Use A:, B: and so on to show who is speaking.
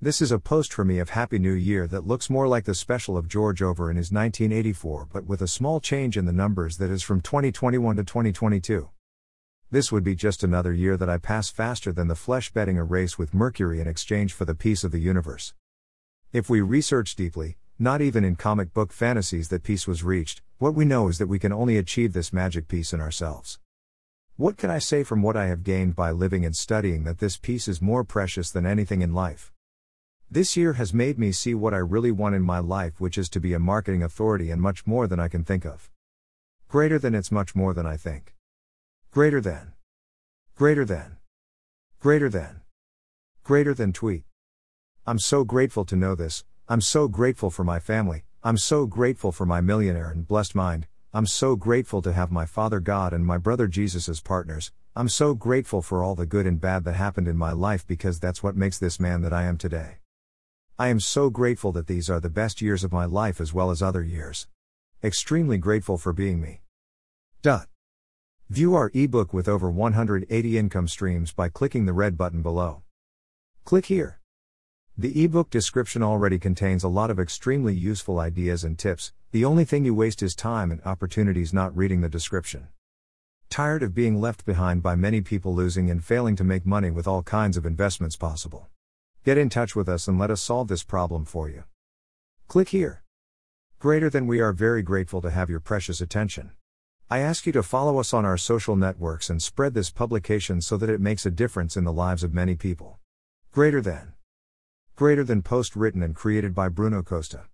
A: This is a post for me of Happy New Year that looks more like the special of George Orwell in his 1984 but with a small change in the numbers that is from 2021 to 2022. This would be just another year that I pass faster than the Flash betting a race with Mercury in exchange for the peace of the universe. If we research deeply, not even in comic book fantasies that peace was reached, what we know is that we can only achieve this magic peace in ourselves. What can I say from what I have gained by living and studying that this peace is more precious than anything in life? This year has made me see what I really want in my life, which is to be a marketing authority and much more than I can think of. Greater than it's much more than I think. Greater than. Greater than. Greater than. Greater than tweet. I'm so grateful to know this, I'm so grateful for my family, I'm so grateful for my millionaire and blessed mind, I'm so grateful to have my Father God and my brother Jesus as partners, I'm so grateful for all the good and bad that happened in my life because that's what makes this man that I am today. I am so grateful that these are the best years of my life as well as other years. Extremely grateful for being me. Dot. View our ebook with over 180 income streams by clicking the red button below. Click here. The ebook description already contains a lot of extremely useful ideas and tips, the only thing you waste is time and opportunities not reading the description. Tired of being left behind by many people losing and failing to make money with all kinds of investments possible? Get in touch with us and let us solve this problem for you. Click here. Greater than we are very grateful to have your precious attention. I ask you to follow us on our social networks and spread this publication so that it makes a difference in the lives of many people. Greater than. Greater than post written and created by Bruno Costa.